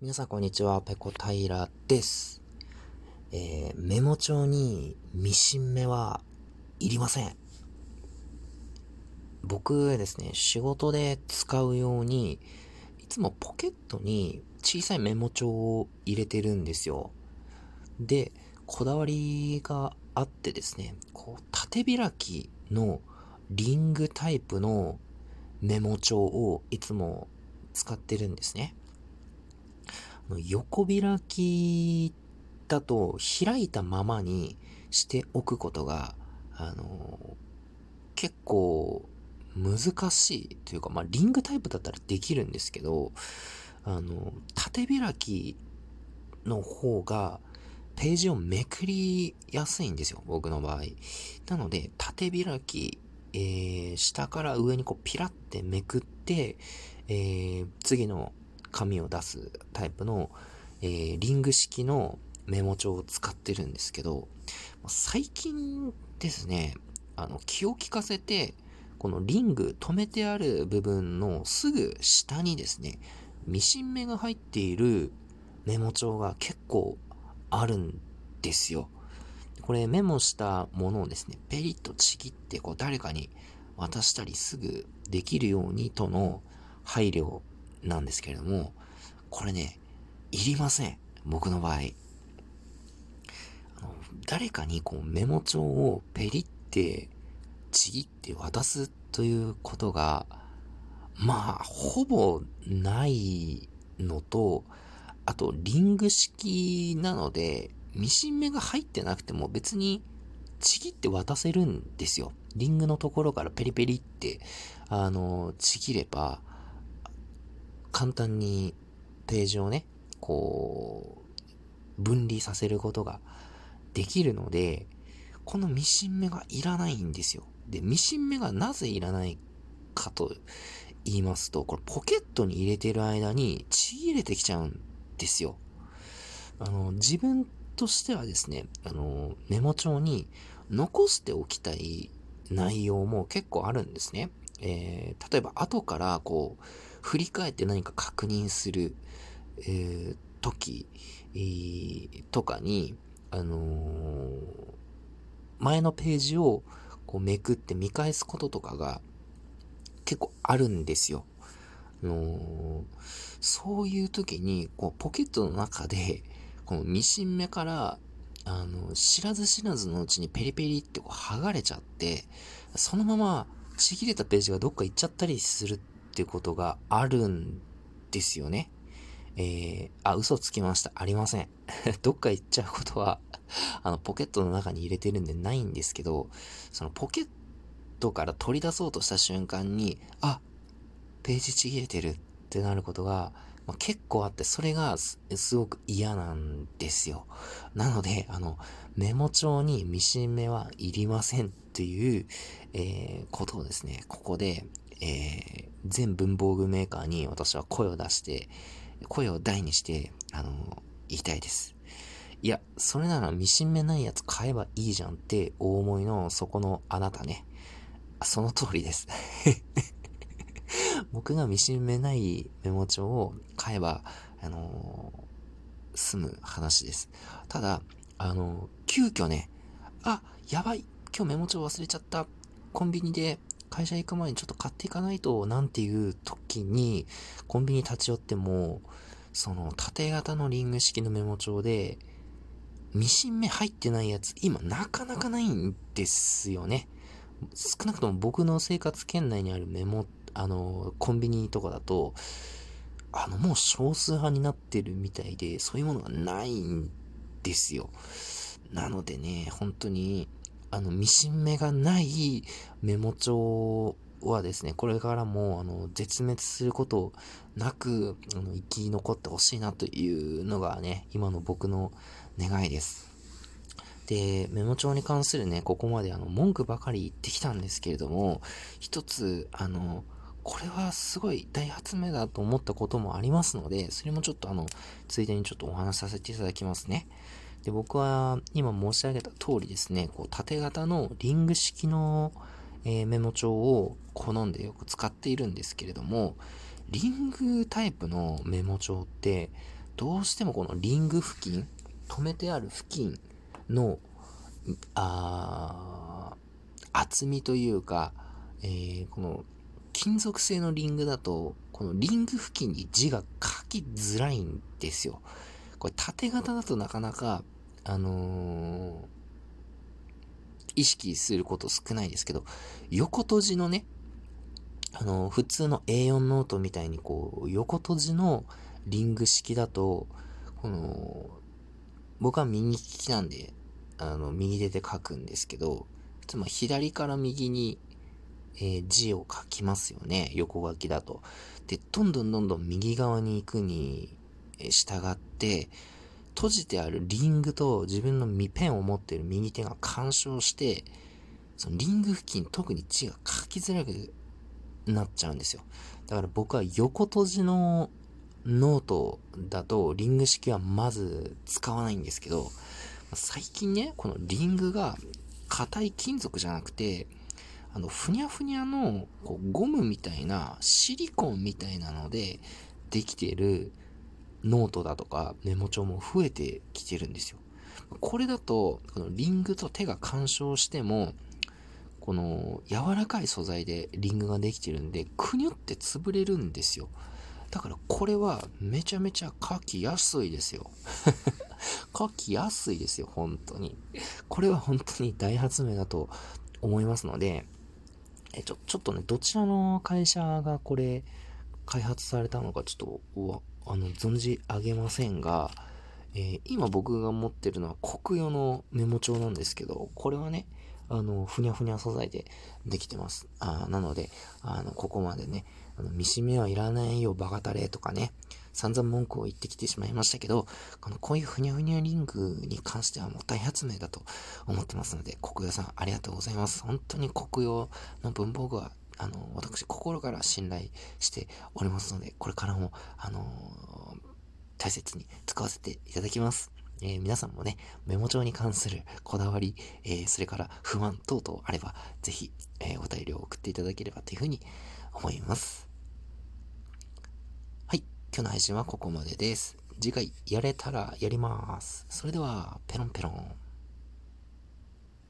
皆さんこんにちは、ペコ平です。えー、メモ帳にミシン目はいりません。僕ですね、仕事で使うように、いつもポケットに小さいメモ帳を入れてるんですよ。で、こだわりがあってですね、こう、縦開きのリングタイプのメモ帳をいつも使ってるんですね。横開きだと開いたままにしておくことが、あの、結構難しいというか、まあ、リングタイプだったらできるんですけど、あの、縦開きの方が、ページをめくりやすいんですよ、僕の場合。なので、縦開き、えー、下から上にこうピラってめくって、えー、次の紙を出すタイプの、えー、リング式のメモ帳を使ってるんですけど、最近ですね、あの、気を利かせて、このリング止めてある部分のすぐ下にですね、ミシン目が入っているメモ帳が結構あるんですよ。これメモしたものをですね、ペリッとちぎってこう誰かに渡したりすぐできるようにとの配慮なんですけれども、これね、いりません。僕の場合。誰かにこうメモ帳をペリってちぎって渡すということが、まあ、ほぼないのと、あと、リング式なので、ミシン目が入ってなくても別にちぎって渡せるんですよ。リングのところからペリペリって、あの、ちぎれば、簡単にページをね、こう、分離させることができるので、このミシン目がいらないんですよ。で、ミシン目がなぜいらないかと言いますと、これポケットに入れてる間にちぎれてきちゃうんですよ。あの、自分としてはですね、あの、メモ帳に残しておきたい内容も結構あるんですね。えー、例えば後からこう、振り返って何か確認する、えー、時、えー、とかに、あのー、前のページをこうめくって見返すこととかが結構あるんですよ。あの、そういう時に、こう、ポケットの中で、このミシン目から、あの、知らず知らずのうちにペリペリってこう剥がれちゃって、そのままちぎれたページがどっか行っちゃったりするっていうことがあるんですよね。えー、あ、嘘つきました。ありません。どっか行っちゃうことは あの、ポケットの中に入れてるんでないんですけど、そのポケットから取り出そうとした瞬間に、あ、ページちぎれてるってなることが、まあ、結構あって、それがすごく嫌なんですよ。なので、あの、メモ帳にミシン目はいりませんっていう、えー、ことをですね、ここで、えー、全文房具メーカーに私は声を出して、声を大にして、あの、言いたいです。いや、それならミシン目ないやつ買えばいいじゃんって大思いのそこのあなたね。その通りです。僕がミシン目ないメモ帳を買えば、あのー、済む話です。ただ、あのー、急遽ね、あ、やばい、今日メモ帳忘れちゃった。コンビニで会社行く前にちょっと買っていかないと、なんていう時に、コンビニ立ち寄っても、その縦型のリング式のメモ帳で、ミシン目入ってないやつ、今なかなかないんですよね。少なくとも僕の生活圏内にあるメモ、あの、コンビニとかだと、あの、もう少数派になってるみたいで、そういうものがないんですよ。なのでね、本当に、あの、ミシン目がないメモ帳はですね、これからも、あの、絶滅することなく、あの、生き残ってほしいなというのがね、今の僕の願いです。で、メモ帳に関するね、ここまであの、文句ばかり言ってきたんですけれども、一つ、あの、これはすごい大発明だと思ったこともありますので、それもちょっとあの、ついでにちょっとお話しさせていただきますね。で、僕は今申し上げた通りですね、こう縦型のリング式の、えー、メモ帳を好んでよく使っているんですけれども、リングタイプのメモ帳ってどうしてもこのリング付近、止めてある付近の、あ厚みというか、えー、この金属製のリングだと、このリング付近に字が書きづらいんですよ。これ縦型だとなかなか、あのー、意識すること少ないですけど、横閉じのね、あのー、普通の A4 ノートみたいにこう、横閉じのリング式だと、この、僕は右利きなんで、あの、右手で書くんですけど、つまり左から右に、えー、字を書きますよね。横書きだと。で、どんどんどんどん右側に行くに従って、閉じてあるリングと自分のミペンを持っている右手が干渉して、そのリング付近特に字が書きづらくなっちゃうんですよ。だから僕は横閉じのノートだとリング式はまず使わないんですけど、最近ね、このリングが硬い金属じゃなくて、あの、ふにゃふにゃのこうゴムみたいなシリコンみたいなのでできてるノートだとかメモ帳も増えてきてるんですよ。これだと、このリングと手が干渉しても、この柔らかい素材でリングができてるんで、くにゅって潰れるんですよ。だからこれはめちゃめちゃ書きやすいですよ。書きやすいですよ、本当に。これは本当に大発明だと思いますので、えちょ、ちょっとね、どちらの会社がこれ開発されたのかちょっと、あの、存じ上げませんが、えー、今僕が持ってるのは国用のメモ帳なんですけど、これはね、あの、ふにゃふにゃ素材でできてます。あなので、あの、ここまでね、あの、見しめはいらないよ、バカタレとかね、散々文句を言ってきてしまいましたけど、この、こういうふにゃふにゃリングに関してはもう大発明だと思ってますので、国用さんありがとうございます。本当に国用の文房具はあの、私、心から信頼しておりますので、これからも、あの、大切に使わせていただきます。えー、皆さんもね、メモ帳に関するこだわり、えー、それから不満等々あれば、ぜひ、え、お便りを送っていただければというふうに思います。はい、今日の配信はここまでです。次回やれたらやります。それでは、ペロンペロン。